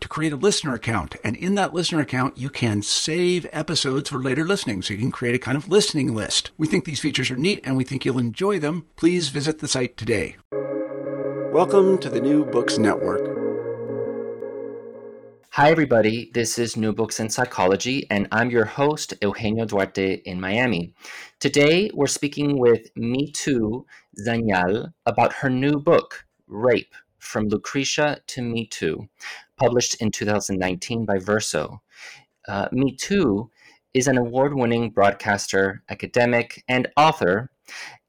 to create a listener account. And in that listener account, you can save episodes for later listening. So you can create a kind of listening list. We think these features are neat and we think you'll enjoy them. Please visit the site today. Welcome to the New Books Network. Hi, everybody. This is New Books in Psychology, and I'm your host, Eugenio Duarte in Miami. Today, we're speaking with Me Too Zanyal about her new book, Rape From Lucretia to Me Too, published in 2019 by Verso. Uh, Too is an award winning broadcaster, academic, and author,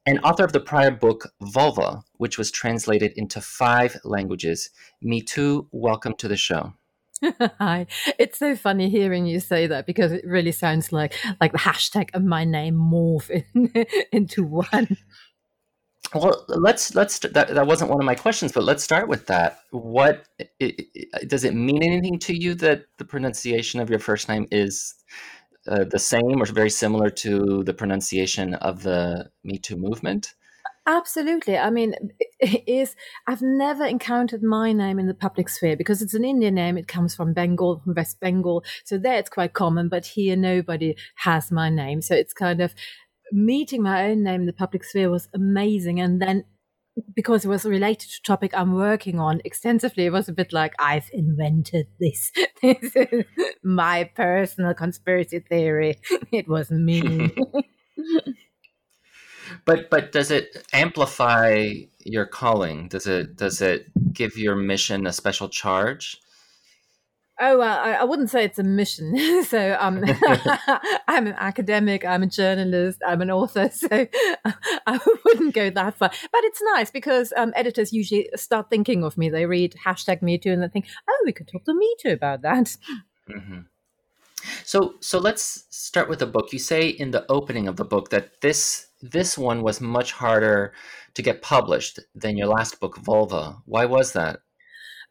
and author of the prior book, Vulva, which was translated into five languages. Mithu, welcome to the show. Hi. It's so funny hearing you say that because it really sounds like like the hashtag of my name morph in, into one. Well, let's let's that that wasn't one of my questions, but let's start with that. What it, it, does it mean anything to you that the pronunciation of your first name is uh, the same or very similar to the pronunciation of the Me Too movement? Absolutely. I mean, it is I've never encountered my name in the public sphere because it's an Indian name. It comes from Bengal, from West Bengal. So there it's quite common, but here nobody has my name. So it's kind of meeting my own name in the public sphere was amazing. And then because it was related to topic I'm working on extensively, it was a bit like I've invented this. this is my personal conspiracy theory. It was me. but but does it amplify your calling? Does it does it give your mission a special charge? Oh, well, I, I wouldn't say it's a mission. so um, I'm an academic, I'm a journalist, I'm an author. So I wouldn't go that far. But it's nice because um, editors usually start thinking of me. They read hashtag Me Too and they think, oh, we could talk to Mithu about that. Mm-hmm. So so let's start with the book. You say in the opening of the book that this this one was much harder to get published than your last book, Vulva. Why was that?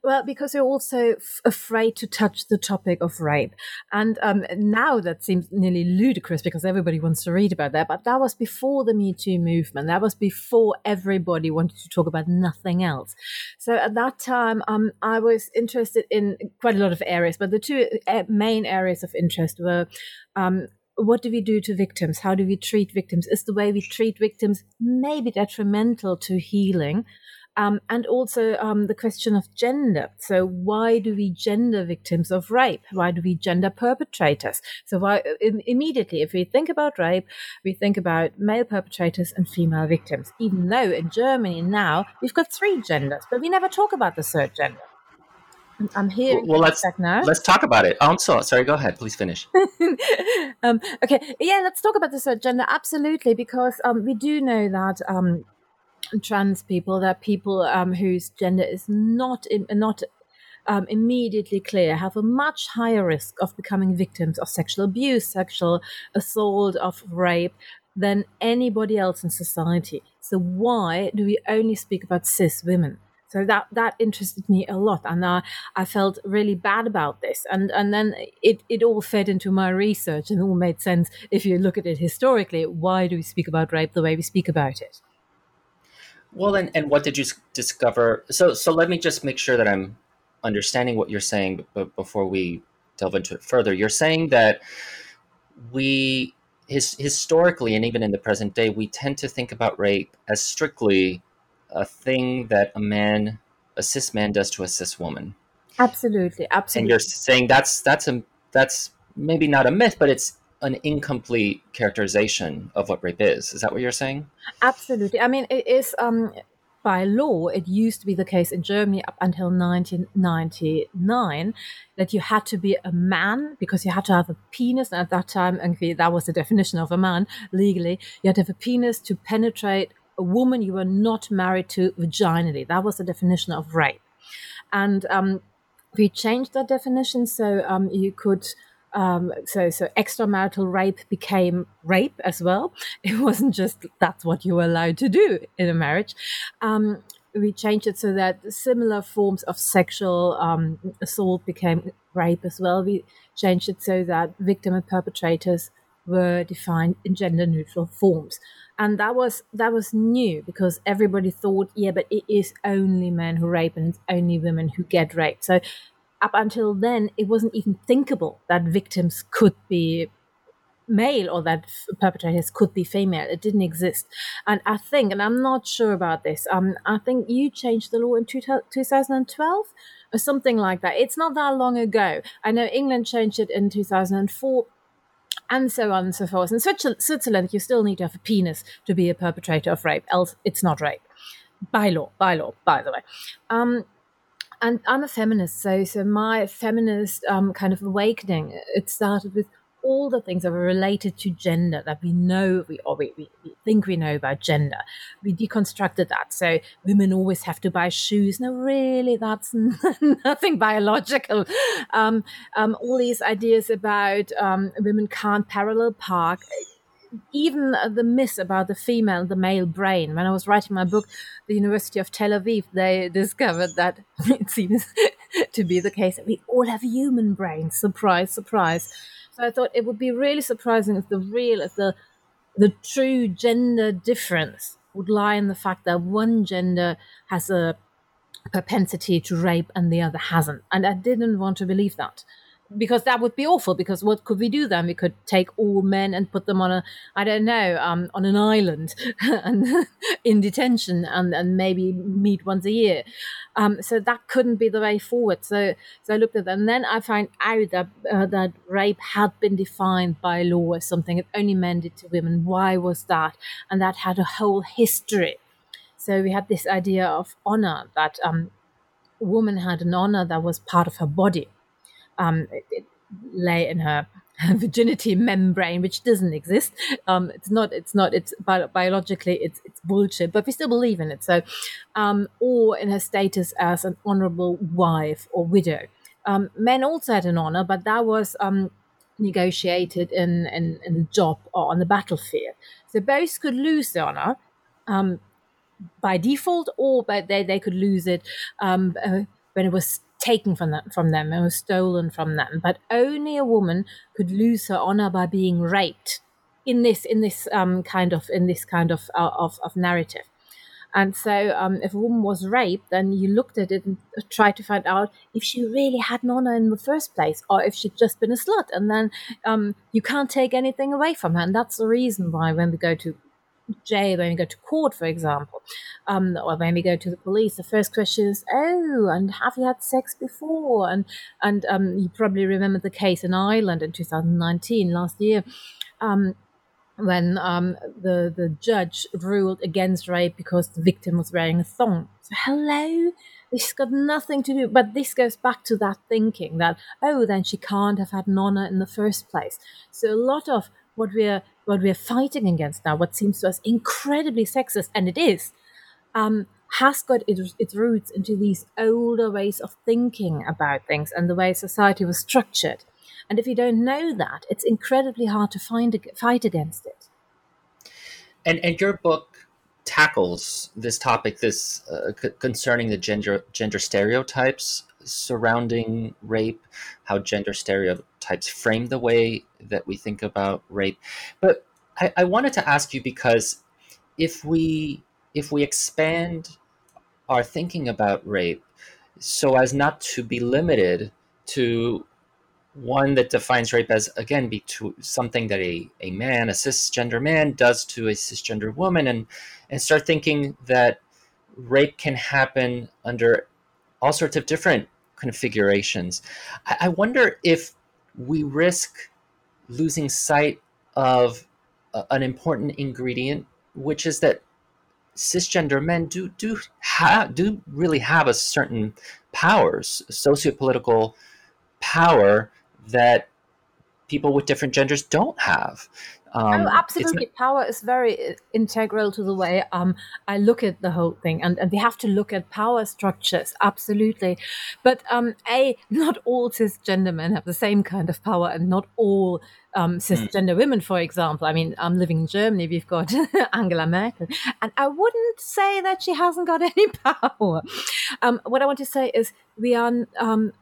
Well, because they're also f- afraid to touch the topic of rape. And um, now that seems nearly ludicrous because everybody wants to read about that. But that was before the Me Too movement. That was before everybody wanted to talk about nothing else. So at that time, um, I was interested in quite a lot of areas, but the two uh, main areas of interest were um, what do we do to victims? How do we treat victims? Is the way we treat victims maybe detrimental to healing? Um, and also um, the question of gender. So, why do we gender victims of rape? Why do we gender perpetrators? So, why Im- immediately, if we think about rape, we think about male perpetrators and female victims. Even though in Germany now we've got three genders, but we never talk about the third gender. I'm here. Well, let's now. let's talk about it. Oh, I'm so sorry. Go ahead. Please finish. um, okay. Yeah, let's talk about the third gender. Absolutely, because um, we do know that um, trans people, that people um, whose gender is not in, not um, immediately clear, have a much higher risk of becoming victims of sexual abuse, sexual assault, of rape than anybody else in society. So why do we only speak about cis women? So that that interested me a lot, and I, I felt really bad about this. And and then it, it all fed into my research, and all made sense if you look at it historically. Why do we speak about rape the way we speak about it? Well, and, and what did you discover? So, so let me just make sure that I'm understanding what you're saying but before we delve into it further. You're saying that we, his, historically, and even in the present day, we tend to think about rape as strictly a thing that a man, a cis man, does to a cis woman. Absolutely, absolutely. And you're saying that's that's a that's maybe not a myth, but it's an incomplete characterization of what rape is. Is that what you're saying? Absolutely. I mean, it is um, by law. It used to be the case in Germany up until 1999 that you had to be a man because you had to have a penis. And at that time, that was the definition of a man legally. You had to have a penis to penetrate a woman you were not married to vaginally. That was the definition of rape. And um, we changed that definition so um, you could um, so so extramarital rape became rape as well. It wasn't just that's what you were allowed to do in a marriage. Um, we changed it so that similar forms of sexual um, assault became rape as well. We changed it so that victim and perpetrators were defined in gender neutral forms and that was that was new because everybody thought yeah but it is only men who rape and it's only women who get raped so up until then it wasn't even thinkable that victims could be male or that perpetrators could be female it didn't exist and i think and i'm not sure about this um i think you changed the law in 2012 or something like that it's not that long ago i know england changed it in 2004 and so on and so forth. In Switzerland, you still need to have a penis to be a perpetrator of rape, else it's not rape. By law, by law, by the way. Um, and I'm a feminist, so so my feminist um, kind of awakening it started with all the things that were related to gender that we know we or we, we, think we know about gender. We deconstructed that. So women always have to buy shoes. No, really, that's nothing biological. Um, um, all these ideas about um, women can't parallel park. Even the myth about the female, the male brain. When I was writing my book, the University of Tel Aviv, they discovered that it seems to be the case that we all have human brains. Surprise, surprise so I thought it would be really surprising if the real, if the the true gender difference would lie in the fact that one gender has a propensity to rape and the other hasn't. And I didn't want to believe that because that would be awful. Because what could we do then? We could take all men and put them on a, I don't know, um, on an island and in detention and, and maybe meet once a year. Um, so that couldn't be the way forward. So, so I looked at that, and then I found out that uh, that rape had been defined by law as something it only meant it to women. Why was that? And that had a whole history. So we had this idea of honor that um, woman had an honor that was part of her body um, it, it lay in her virginity membrane, which doesn't exist. Um, it's not. It's not. It's bi- biologically. It's it's bullshit. But we still believe in it. So, um, or in her status as an honourable wife or widow. Um, men also had an honour, but that was um, negotiated in, in in the job or on the battlefield. So both could lose the honour. Um, by default, or but they, they could lose it um, uh, when it was taken from them, from them and was stolen from them. But only a woman could lose her honor by being raped in this in this um, kind of in this kind of uh, of, of narrative. And so, um, if a woman was raped, then you looked at it and tried to find out if she really had an honor in the first place, or if she'd just been a slut. And then um, you can't take anything away from her. And that's the reason why, when we go to jail, when we go to court, for example, um, or when we go to the police, the first question is, "Oh, and have you had sex before?" And and um, you probably remember the case in Ireland in 2019, last year. Um, when um, the the judge ruled against rape because the victim was wearing a thong. So hello, this has got nothing to do. But this goes back to that thinking that oh, then she can't have had an honor in the first place. So a lot of what we're what we're fighting against now, what seems to us incredibly sexist, and it is, um, has got its, its roots into these older ways of thinking about things and the way society was structured. And if you don't know that, it's incredibly hard to find fight against it. And and your book tackles this topic, this uh, c- concerning the gender gender stereotypes surrounding rape, how gender stereotypes frame the way that we think about rape. But I, I wanted to ask you because if we if we expand our thinking about rape so as not to be limited to one that defines rape as again be to something that a, a man a cisgender man does to a cisgender woman and and start thinking that rape can happen under all sorts of different configurations i, I wonder if we risk losing sight of a, an important ingredient which is that cisgender men do do have do really have a certain powers sociopolitical power that people with different genders don't have. Um, oh, absolutely. Power is very uh, integral to the way um, I look at the whole thing. And, and we have to look at power structures, absolutely. But um, A, not all cisgender men have the same kind of power, and not all um, hmm. cisgender women, for example. I mean, I'm living in Germany, we've got Angela Merkel, and I wouldn't say that she hasn't got any power. Um, what I want to say is we are um,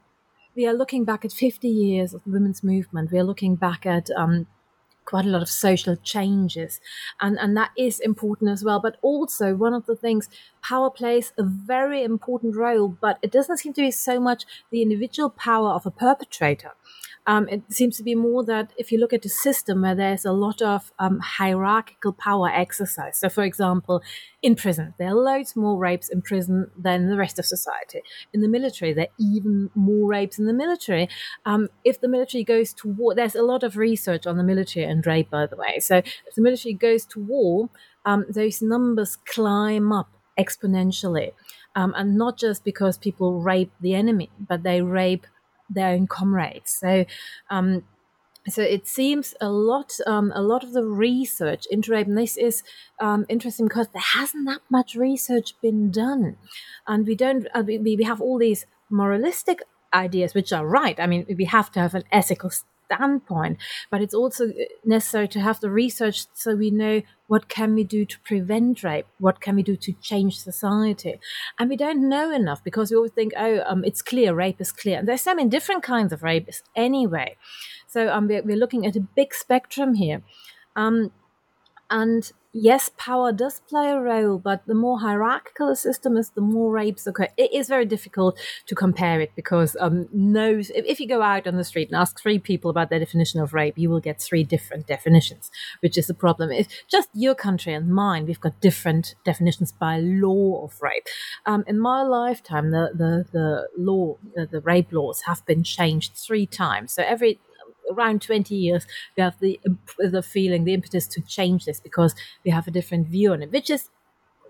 we are looking back at 50 years of the women's movement. We are looking back at um, quite a lot of social changes, and, and that is important as well. But also, one of the things, power plays a very important role, but it doesn't seem to be so much the individual power of a perpetrator. Um, it seems to be more that if you look at a system where there's a lot of um, hierarchical power exercise. So, for example, in prison, there are loads more rapes in prison than the rest of society. In the military, there are even more rapes in the military. Um, if the military goes to war, there's a lot of research on the military and rape, by the way. So, if the military goes to war, um, those numbers climb up exponentially. Um, and not just because people rape the enemy, but they rape their own comrades. So, um, so it seems a lot, um, a lot of the research into rape, and this is um, interesting because there hasn't that much research been done, and we don't. Uh, we, we have all these moralistic ideas, which are right. I mean, we have to have an ethical standpoint but it's also necessary to have the research so we know what can we do to prevent rape what can we do to change society. And we don't know enough because we always think oh um, it's clear rape is clear. And there's so many different kinds of rape anyway. So um, we're, we're looking at a big spectrum here. Um, and yes, power does play a role, but the more hierarchical a system is, the more rapes occur. It is very difficult to compare it because um, no, if, if, you go out on the street and ask three people about their definition of rape, you will get three different definitions, which is the problem. It's just your country and mine, we've got different definitions by law of rape. Um, in my lifetime, the the the law, the rape laws have been changed three times. So every around 20 years, we have the, the feeling, the impetus to change this because we have a different view on it, which is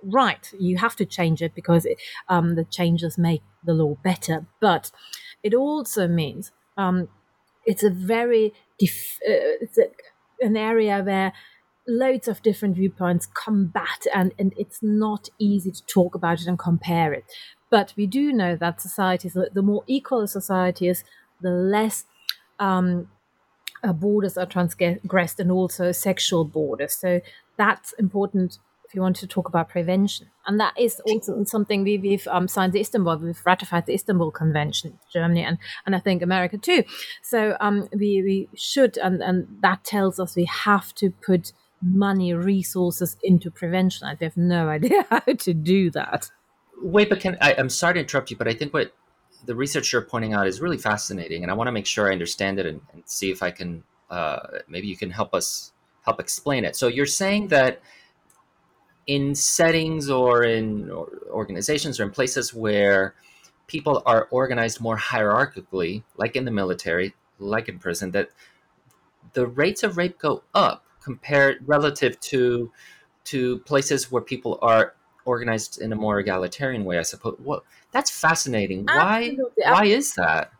right. You have to change it because it, um, the changes make the law better. But it also means um, it's a very def- uh, it's a, an area where loads of different viewpoints combat and, and it's not easy to talk about it and compare it. But we do know that societies, the more equal a society is, the less um, borders are transgressed and also sexual borders. So that's important if you want to talk about prevention. And that is also something we, have um, signed the Istanbul, we've ratified the Istanbul Convention, Germany and, and I think America too. So um, we, we should, and, and that tells us we have to put money, resources into prevention. I have no idea how to do that. Wait, but can I, I'm sorry to interrupt you, but I think what the research you're pointing out is really fascinating, and I want to make sure I understand it and, and see if I can uh, maybe you can help us help explain it. So you're saying that in settings or in organizations or in places where people are organized more hierarchically, like in the military, like in prison, that the rates of rape go up compared relative to to places where people are organized in a more egalitarian way, I suppose. What that's fascinating. Why? Why is that?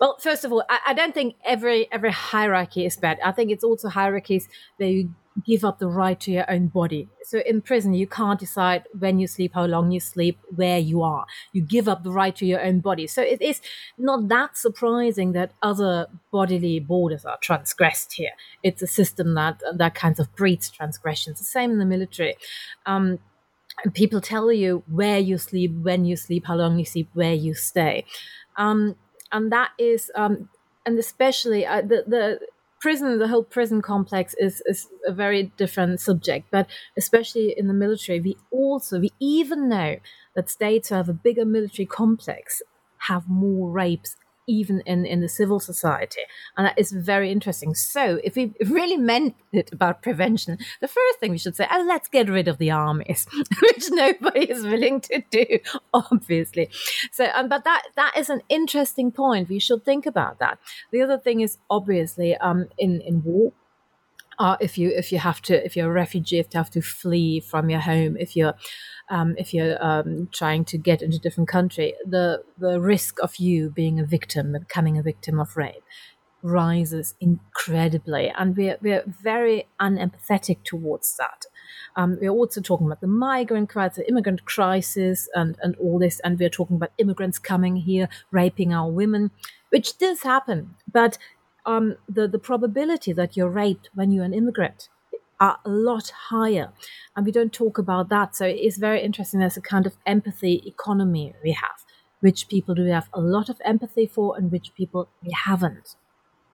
Well, first of all, I, I, don't think every every hierarchy is bad. I think it's also hierarchies where you give up the right to your own body. So in prison, you can't decide when you sleep, how long you sleep, where you are. You give up the right to your own body. So it is not that surprising that other bodily borders are transgressed here. It's a system that that kinds of breeds transgressions. The same in the military. Um, and people tell you where you sleep, when you sleep, how long you sleep, where you stay, um, and that is, um, and especially uh, the the prison, the whole prison complex is, is a very different subject. But especially in the military, we also, we even know that states who have a bigger military complex have more rapes even in, in the civil society. And that is very interesting. So, if we really meant it about prevention, the first thing we should say, oh, let's get rid of the armies, which nobody is willing to do, obviously. So, um, but that that is an interesting point. We should think about that. The other thing is obviously um, in, in war, uh, if you if you have to if you're a refugee if you have to flee from your home if you're um, if you're um, trying to get into a different country the the risk of you being a victim becoming a victim of rape rises incredibly and we're, we're very unempathetic towards that um, we're also talking about the migrant crisis, the immigrant crisis, and, and all this. And we're talking about immigrants coming here, raping our women, which does happen. But um, the, the probability that you're raped when you're an immigrant are a lot higher. And we don't talk about that. So it's very interesting. There's a kind of empathy economy we have. Which people do have a lot of empathy for and which people we haven't?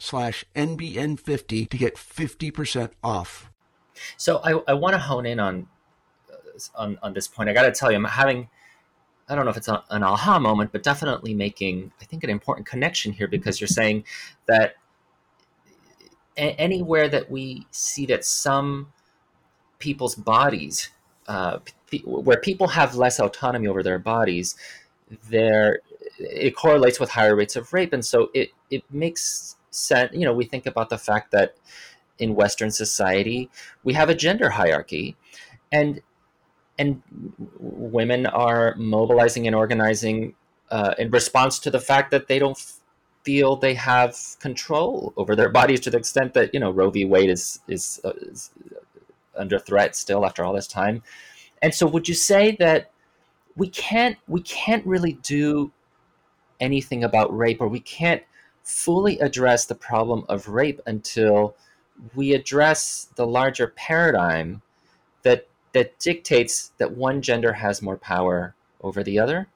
slash NBN50 to get 50% off. So I, I want to hone in on, on, on this point. I got to tell you, I'm having, I don't know if it's a, an aha moment, but definitely making, I think, an important connection here because you're saying that a- anywhere that we see that some people's bodies, uh, where people have less autonomy over their bodies, there it correlates with higher rates of rape, and so it it makes sense. You know, we think about the fact that in Western society we have a gender hierarchy, and and women are mobilizing and organizing uh, in response to the fact that they don't feel they have control over their bodies to the extent that you know Roe v. Wade is is, uh, is under threat still after all this time. And so, would you say that we can't we can't really do anything about rape, or we can't fully address the problem of rape until we address the larger paradigm that that dictates that one gender has more power over the other?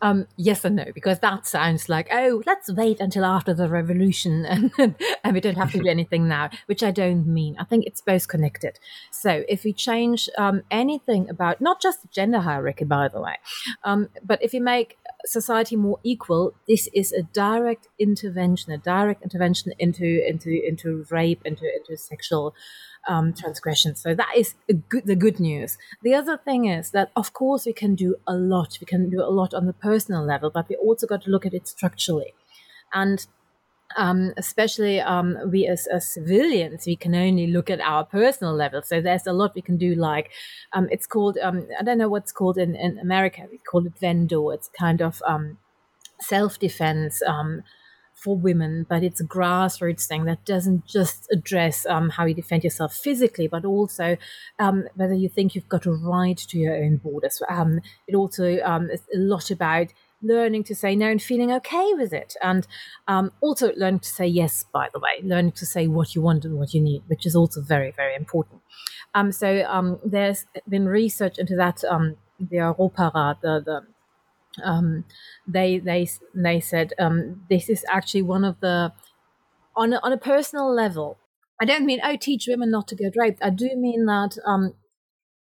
Um, yes and no, because that sounds like, oh, let's wait until after the revolution and, and we don't have to do anything now, which I don't mean. I think it's both connected. So if we change um, anything about not just gender hierarchy, by the way, um, but if we make society more equal, this is a direct intervention, a direct intervention into into into rape, into into sexual um, transgressions. So that is good, the good news. The other thing is that, of course, we can do a lot. We can do a lot on the personal level, but we also got to look at it structurally. And um, especially um, we as, as, civilians, we can only look at our personal level. So there's a lot we can do. Like um, it's called, um, I don't know what's called in, in America. We call it WenDo. It's kind of um, self defense um, for women, but it's a grassroots thing that doesn't just address um, how you defend yourself physically, but also um, whether you think you've got a right to your own borders. Um, it also is a lot about learning to say no and feeling okay with it, and um, also learning to say yes. By the way, learning to say what you want and what you need, which is also very very important. Um, so there's been research into that. the Europarat, the, the um, they they they said um, this is actually one of the on a, on a personal level. I don't mean oh teach women not to get raped. I do mean that um,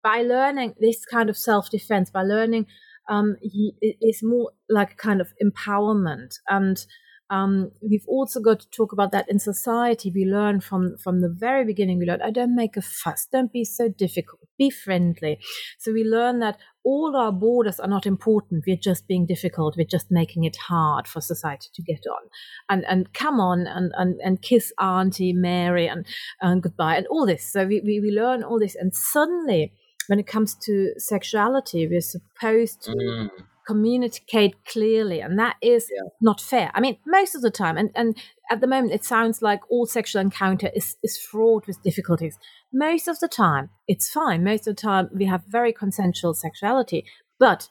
by learning this kind of self defense, by learning um, he, it's more like a kind of empowerment and um, we've also got to talk about that in society. We learn from from the very beginning. We learn, oh, don't make a fuss, don't be so difficult, be friendly. So we learn that all our borders are not important. We're just being difficult. We're just making it hard for society to get on. And and come on and and, and kiss Auntie Mary and, and goodbye and all this. So we, we, we learn all this. And suddenly, when it comes to sexuality, we're supposed to mm. communicate clearly and that is yeah. not fair. I mean most of the time and, and at the moment it sounds like all sexual encounter is, is fraught with difficulties. Most of the time it's fine. Most of the time we have very consensual sexuality. But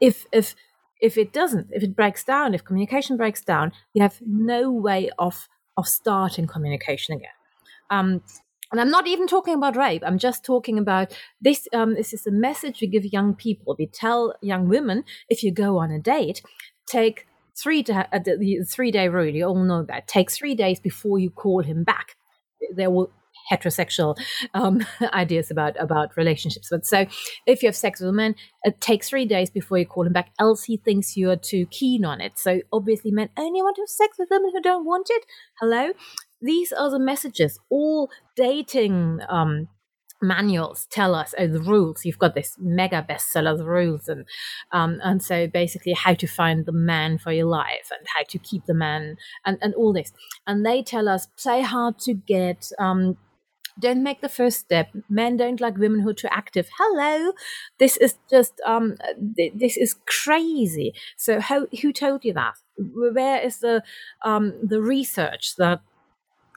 if if if it doesn't if it breaks down if communication breaks down you have no way of of starting communication again. Um, and I'm not even talking about rape. I'm just talking about this. Um, this is a message we give young people. We tell young women if you go on a date, take three da- uh, the, three day rule. You all know that. Take three days before you call him back. There will heterosexual um, ideas about about relationships. But so, if you have sex with a man, it takes three days before you call him back. Else, he thinks you are too keen on it. So obviously, men only want to have sex with women who don't want it. Hello, these are the messages. All dating um, manuals tell us oh the rules you've got this mega bestseller the rules and um, and so basically how to find the man for your life and how to keep the man and, and all this. And they tell us play hard to get um, don't make the first step. Men don't like women who are too active. Hello. This is just um this is crazy. So how who told you that? Where is the um the research that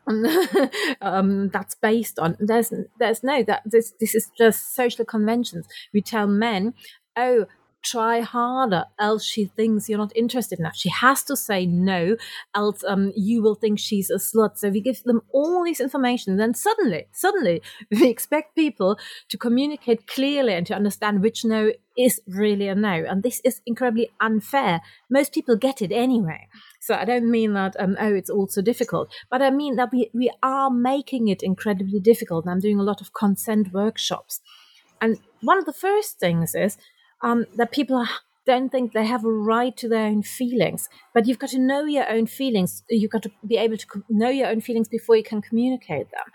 um, that's based on. There's there's no that this this is just social conventions. We tell men, oh, try harder, else she thinks you're not interested enough. She has to say no, else um, you will think she's a slut. So we give them all this information. Then suddenly, suddenly, we expect people to communicate clearly and to understand which no is really a no. And this is incredibly unfair. Most people get it anyway. So I don't mean that, um, oh, it's all so difficult, but I mean that we, we are making it incredibly difficult. And I'm doing a lot of consent workshops. And one of the first things is um, that people don't think they have a right to their own feelings. But you've got to know your own feelings. You've got to be able to know your own feelings before you can communicate them.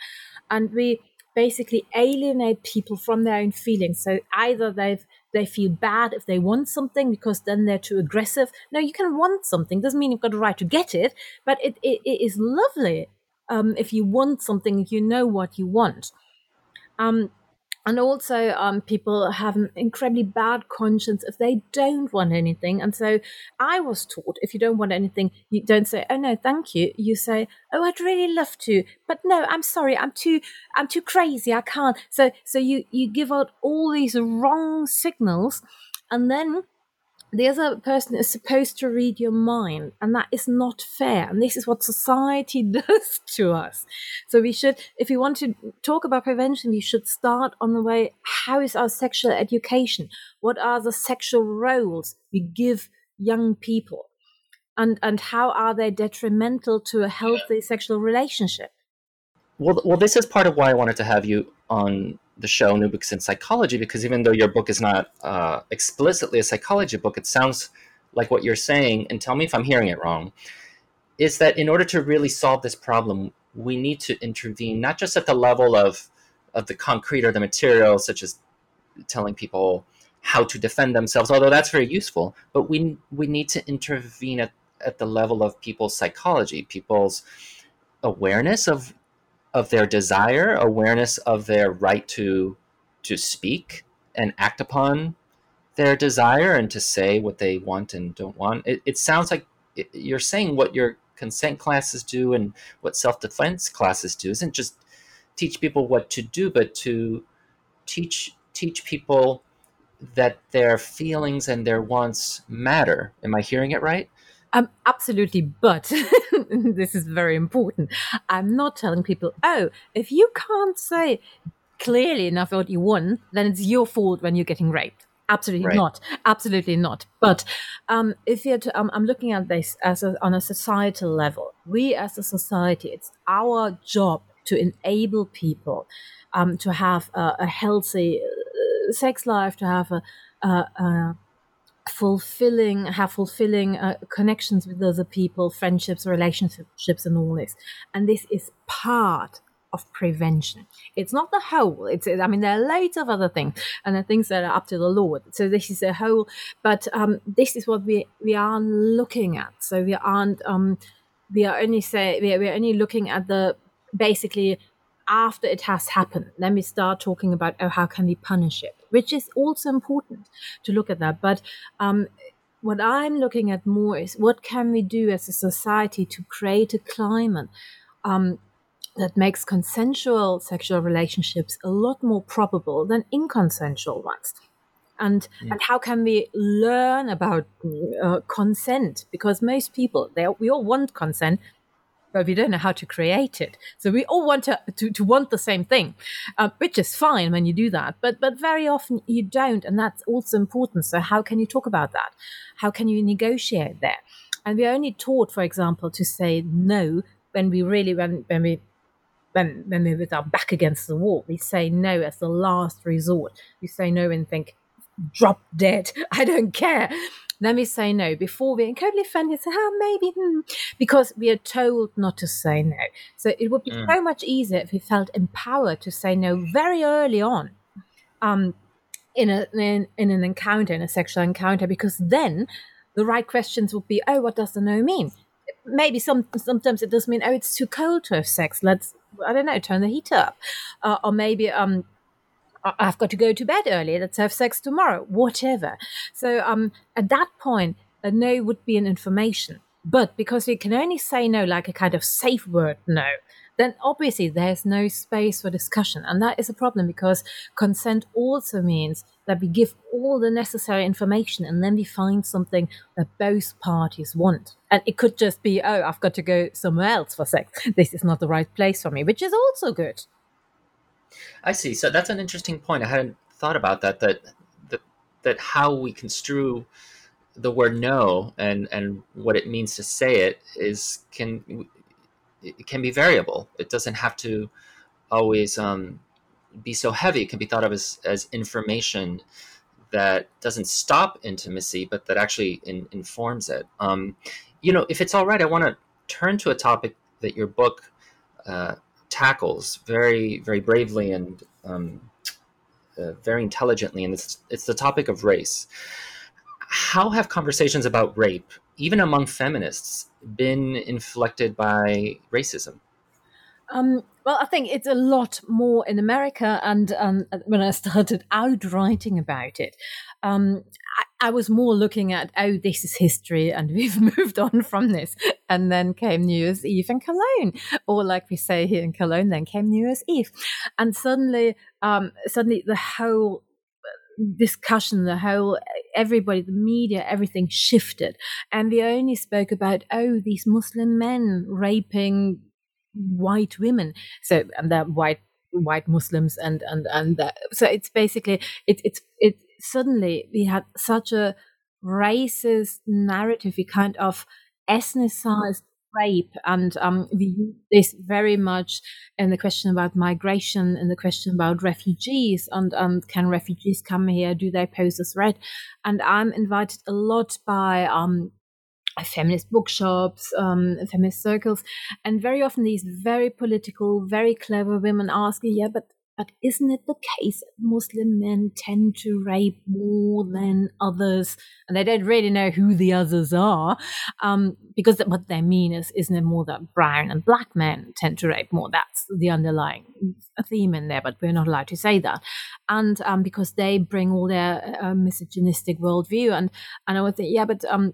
And we basically alienate people from their own feelings. So either they've they feel bad if they want something because then they're too aggressive. No, you can want something. Doesn't mean you've got a right to get it, but it, it, it is lovely um, if you want something, you know what you want. Um, and also um, people have an incredibly bad conscience if they don't want anything. And so i was taught if you don't want anything you don't say oh no thank you. You say oh i'd really love to but no i'm sorry i'm too i'm too crazy i can't. So so you you give out all these wrong signals and then the other person is supposed to read your mind and that is not fair and this is what society does to us. So we should if we want to talk about prevention we should start on the way how is our sexual education? What are the sexual roles we give young people? And and how are they detrimental to a healthy sexual relationship? Well well this is part of why i wanted to have you on the show New Books in Psychology because even though your book is not uh, explicitly a psychology book, it sounds like what you're saying, and tell me if I'm hearing it wrong, is that in order to really solve this problem, we need to intervene not just at the level of of the concrete or the material, such as telling people how to defend themselves, although that's very useful, but we we need to intervene at, at the level of people's psychology, people's awareness of of their desire, awareness of their right to to speak and act upon their desire and to say what they want and don't want. It, it sounds like you're saying what your consent classes do and what self defense classes do isn't just teach people what to do, but to teach teach people that their feelings and their wants matter. Am I hearing it right? Um, absolutely, but this is very important. I'm not telling people, oh, if you can't say clearly enough what you want, then it's your fault when you're getting raped. Absolutely right. not. Absolutely not. But um, if you're, to, um, I'm looking at this as a, on a societal level. We as a society, it's our job to enable people um, to have a, a healthy uh, sex life, to have a, a, fulfilling have fulfilling uh, connections with other people friendships relationships and all this. And this is part of prevention. It's not the whole. It's i mean there are loads of other things and the things that are up to the lord. So this is a whole but um, this is what we we are looking at. So we aren't um, we are only say we are, we are only looking at the basically after it has happened then we start talking about oh how can we punish it? Which is also important to look at that. But um, what i'm looking at more is what can we do as a society to create a climate um, that makes consensual sexual relationships a lot more probable than inconsensual ones? And mm. and how can we learn about uh, consent? Because most people they we all want consent but we don't know how to create it so we all want to to, to want the same thing uh, which is fine when you do that but but very often you don't and that's also important so how can you talk about that how can you negotiate there and we're only taught for example to say no when we really when when we when, when we're with our back against the wall, we say no as the last resort. We say no and think, drop dead. I don't care. Then me say no before we're incredibly offended. Say, oh, maybe, hmm, because we are told not to say no. So it would be mm. so much easier if we felt empowered to say no very early on, um, in a in, in an encounter, in a sexual encounter, because then the right questions would be, oh, what does the no mean? Maybe some sometimes it does mean, oh, it's too cold to have sex. Let's I don't know, turn the heater up, uh, or maybe um, I've got to go to bed early. Let's have sex tomorrow. Whatever. So um, at that point, a no would be an information. But because we can only say no like a kind of safe word no, then obviously there's no space for discussion. And that is a problem because consent also means that we give all the necessary information and then we find something that both parties want. And it could just be, oh, I've got to go somewhere else for sex. This is not the right place for me, which is also good. I see. So that's an interesting point. I hadn't thought about that. That that, that how we construe the word no and and what it means to say it is can it can be variable. It doesn't have to always um, be so heavy. It can be thought of as, as information that doesn't stop intimacy, but that actually in, informs it. Um, you know, if it's all right, I want to turn to a topic that your book uh, tackles very, very bravely and um, uh, very intelligently, and it's, it's the topic of race. How have conversations about rape, even among feminists, been inflected by racism? Um, well, I think it's a lot more in America. And um, when I started out writing about it, um, I, I, was more looking at, oh, this is history and we've moved on from this. And then came New Year's Eve in Cologne, or like we say here in Cologne, then came New Year's Eve. And suddenly, um, suddenly the whole discussion, the whole everybody, the media, everything shifted, and we only spoke about oh these Muslim men raping white women. So and they're white white Muslims and and and so it's basically it, it's it suddenly we had such a racist narrative. We kind of ethnicized rape, and um, we use this very much in the question about migration, in the question about refugees, and um, can refugees come here? Do they pose a threat? And I'm invited a lot by um, feminist bookshops, um, feminist circles, and very often these very political, very clever women ask, "Yeah, but but isn't it the case that Muslim men tend to rape more than others? And they don't really know who the others are, um, because what they mean is, isn't it more that brown and black men tend to rape more? That's the underlying theme in there, but we're not allowed to say that. And um, because they bring all their uh, misogynistic worldview, and and I would think, yeah, but um,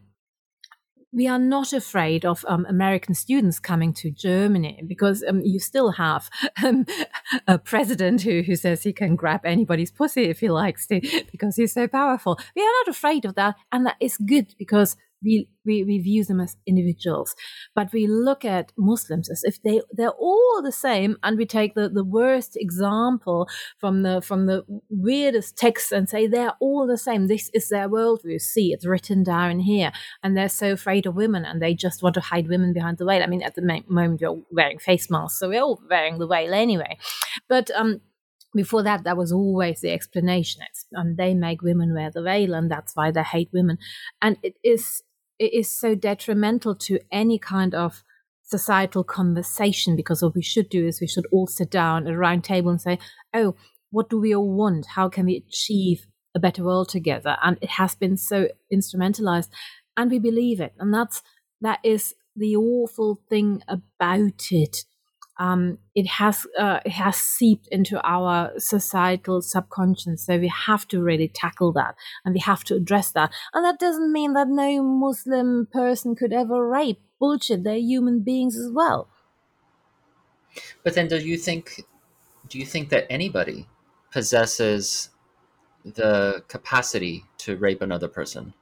we are not afraid of um, American students coming to Germany because um, you still have um, a president who, who says he can grab anybody's pussy if he likes to because he's so powerful. We are not afraid of that, and that is good because we, we, we view them as individuals, but we look at Muslims as if they, they're all the same. And we take the, the worst example from the, from the weirdest texts and say they're all the same. This is their worldview. See, it's written down here. And they're so afraid of women and they just want to hide women behind the veil. I mean, at the moment, we're wearing face masks, so we're all wearing the veil anyway. But, um, before that, that was always the explanation. It's, um, they make women wear the veil, and that's why they hate women. And it is it is so detrimental to any kind of societal conversation because what we should do is we should all sit down at a round table and say, "Oh, what do we all want? How can we achieve a better world together?" And it has been so instrumentalized, and we believe it, and that's that is the awful thing about it um, it has uh, it has seeped into our societal subconscious. So we have to really tackle that, and we have to address that. And that doesn't mean that no Muslim person could ever rape. Bullshit. They're human beings as well. But then, do you think do you think that anybody possesses the capacity to rape another person?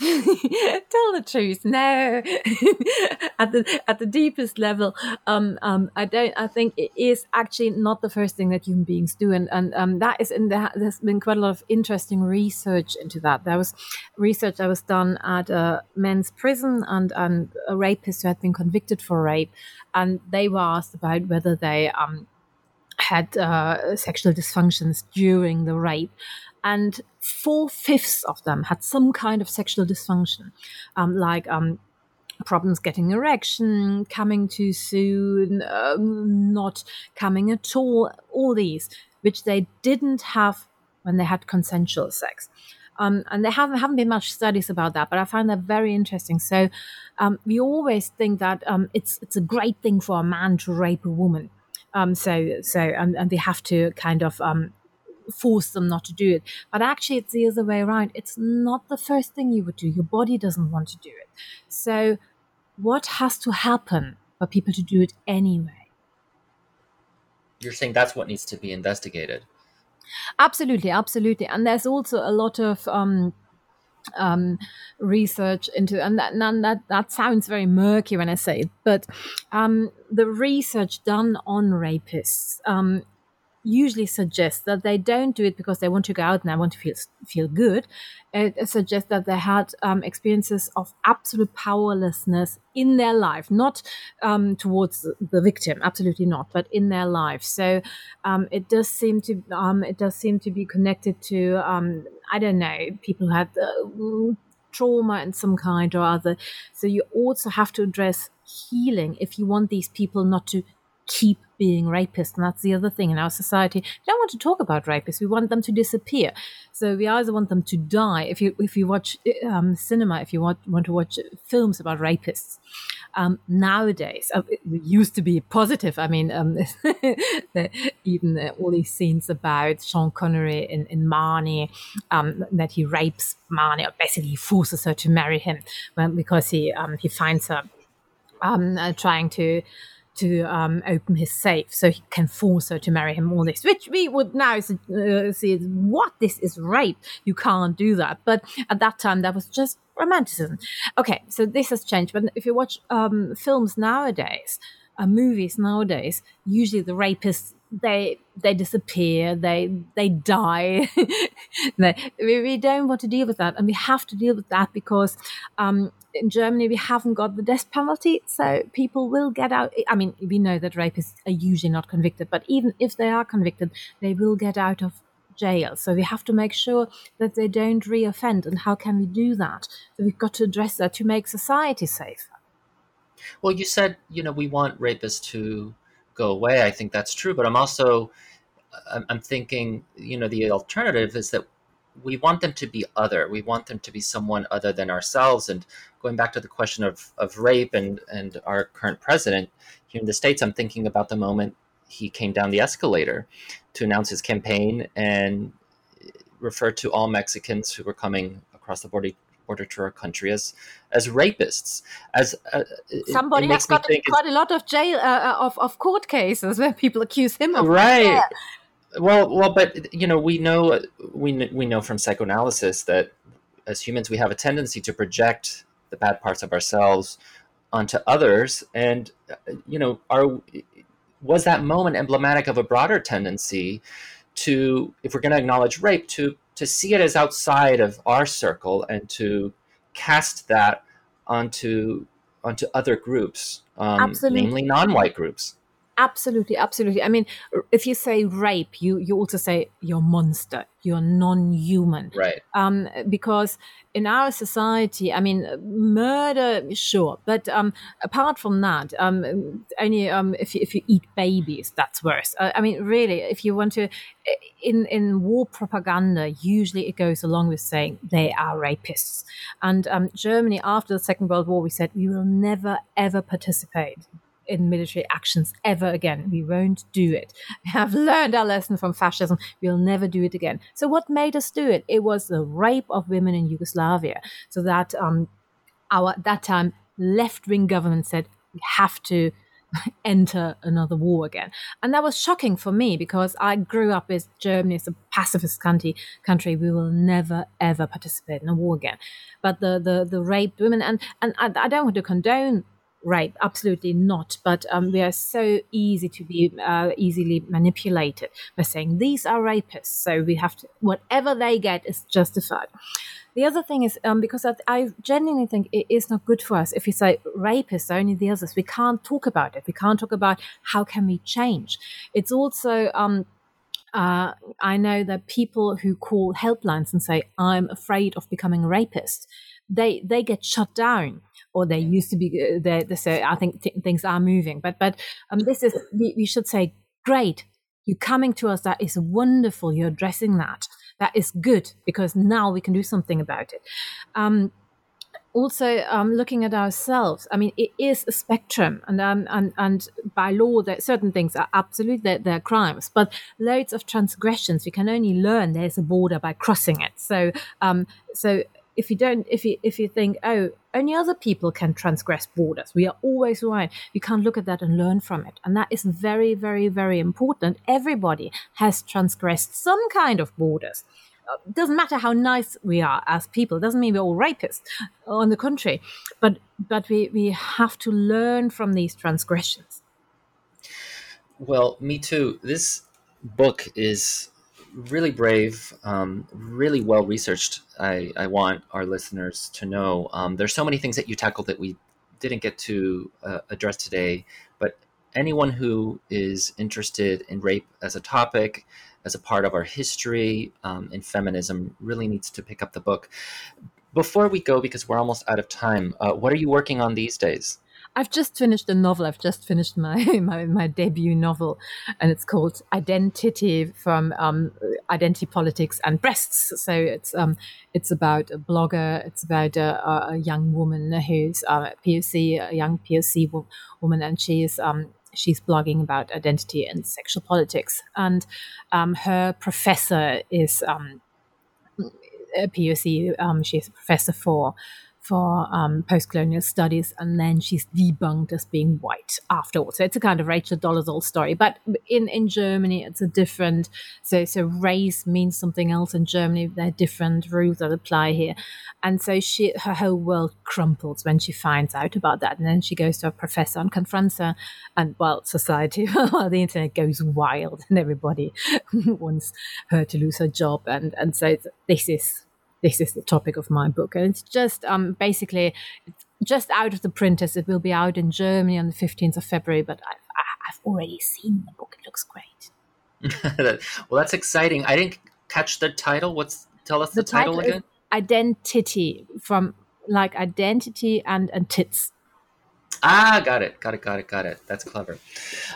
Tell the truth. No, at the at the deepest level, um, um, I don't. I think it is actually not the first thing that human beings do, and and um, that is in the, there's been quite a lot of interesting research into that. There was research that was done at a men's prison and and a rapist who had been convicted for rape, and they were asked about whether they um had uh, sexual dysfunctions during the rape and four fifths of them had some kind of sexual dysfunction, um, like um, problems getting erection, coming too soon, um, not coming at all, all these, which they didn't have when they had consensual sex. Um, and there haven't, haven't been much studies about that, but I find that very interesting. So um, we always think that um, it's it's a great thing for a man to rape a woman. Um, so so and, and they have to kind of um, force them not to do it. But actually, it's the other way around. It's not the first thing you would do. Your body doesn't want to do it. So, what has to happen for people to do it anyway? You're saying that's what needs to be investigated. Absolutely, absolutely. And there's also a lot of um, um, research into, and that, and that that sounds very murky when I say it, but um, the research done on rapists um, usually suggests that they don't do it because they want to go out and they want to feel feel good. It suggests that they had um, experiences of absolute powerlessness in their life, not um, towards the victim, absolutely not, but in their life. So um, it does seem to um, it does seem to be connected to um, I don't know people who had. Uh, trauma in some kind or other. So you also have to address healing if you want these people not to keep being rapists. And that's the other thing in our society. We don't want to talk about rapists. We want them to disappear. So we either want them to die. If you if you watch um, cinema, if you want want to watch films about rapists, um, nowadays uh, it used to be positive. I mean, um, even uh, all these scenes about Sean Connery in, in Marnie, um, that he rapes Marnie, or basically he forces her to marry him because he um, he finds her um, uh, trying to to um, open his safe so he can force her to marry him all this which we would now uh, see as what? This is rape. You can't do that. But at that time that was just romanticism. Okay so this has changed but if you watch um, films nowadays uh, movies nowadays usually the rapists they they disappear they they die we, we don't want to deal with that and we have to deal with that because um, in Germany, we haven't got the death penalty, so people will get out. I mean, we know that rapists are usually not convicted, but even if they are convicted, they will get out of jail. So we have to make sure that they don't reoffend. And how can we do that? So we've got to address that to make society safer. Well, you said, you know, we want rapists to go away. I think that's true, but I'm also I'm thinking, you know, the alternative is that we want them to be other. We want them to be someone other than ourselves. And going back to the question of, of rape and, and our current president here in the States, I'm thinking about the moment he came down the escalator to announce his campaign and refer to all Mexicans who were coming across the border border to our country as as rapists. As uh, somebody has got quite a lot of jail uh, uh, of of court cases where people accuse him of right. Well, well, but you know, we know we we know from psychoanalysis that as humans we have a tendency to project the bad parts of ourselves onto others, and you know, are was that moment emblematic of a broader tendency to, if we're going to acknowledge rape, to to see it as outside of our circle and to cast that onto onto other groups, um, namely non-white groups. Absolutely, absolutely. I mean, if you say rape, you you also say you're monster, you're non-human, right? Um, because in our society, I mean, murder, sure, but um, apart from that, um, only um, if you, if you eat babies, that's worse. Uh, I mean, really, if you want to, in in war propaganda, usually it goes along with saying they are rapists. And um, Germany, after the Second World War, we said we will never ever participate in military actions ever again. We won't do it. We have learned our lesson from fascism. We'll never do it again. So, what made us do it? It was the rape of women in Yugoslavia. So that um, our at that time left wing government said we have to enter another war again. And that was shocking for me because I grew up as Germany as a pacifist country country. We will never ever participate in a war again. But the the, the raped women and, and I, I don't want to condone rape absolutely not but um, we are so easy to be uh, easily manipulated by saying these are rapists so we have to whatever they get is justified. The other thing is um, because I, I, genuinely think it is not good for us if we say rapists only the others. We can't talk about it. We can't talk about how can we change. It's also um, uh, I know that people who call helplines and say, I'm afraid of becoming a rapist, they, they get shut down or they used to be uh, they, they say i think things are moving. But but um, this is we, we should say great. You're coming to us that is wonderful. You're addressing that. That is good because now we can do something about it. Um, also um, looking at ourselves i mean it is a spectrum and um, and, and by law that certain things are absolute they're, they're, crimes. But loads of transgressions we can only learn there's a border by crossing it. So um, so if you don't if you if you think oh only other people can transgress borders. We are always right. We can't look at that and learn from it. And that is very very very important. Everybody has transgressed some kind of borders. Uh, doesn't matter how nice we are as people. Doesn't mean we're all rapists on the contrary. But but we we have to learn from these transgressions. Well me too. This book is really brave, um, really well researched. I, I want our listeners to know. Um, there's so many things that you tackled that we didn't get to uh, address today, but anyone who is interested in rape as a topic, as a part of our history um, in feminism, really needs to pick up the book. Before we go, because we're almost out of time, uh, what are you working on these days? I've just finished a novel. I've just finished my my, my debut novel, and it's called Identitti from um, Identity Politics and Breasts. So it's um, it's about a blogger. It's about a, a young woman who's uh, a POC, a young POC wo- woman, and she's um, she's blogging about identity and sexual politics. And um, her professor is um, a POC. Um, she's a professor for for um, post-colonial studies, and then she's debunked as being white afterwards. So it's a kind of Rachel Dolezal story, but in in Germany it's a different. So so race means something else in Germany. There are different rules that apply here, and so she her whole world crumples when she finds out about that, and then she goes to a professor and confronts her, and well, society, the internet goes wild, and everybody wants her to lose her job, and and so this is this is the topic of my book. And it's just um, basically just out of the printers. It will be out in Germany on the 15th of February, but I've, I've already seen the book. It looks great. well, that's exciting. I didn't catch the title. What's tell us the, the title, title again? Identitti from like identity and and tits. Ah, got it, got it, got it, got it. That's clever.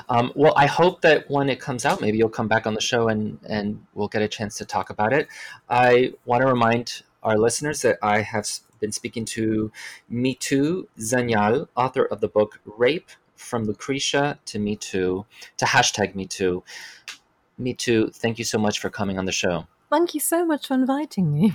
Um, well, I hope that when it comes out, maybe you'll come back on the show and and we'll get a chance to talk about it. I want to remind our listeners that I have been speaking to Mithu Sanyal, author of the book Rape from Lucretia to Me Too to hashtag Me Too. Mithu, thank you so much for coming on the show. Thank you so much for inviting me.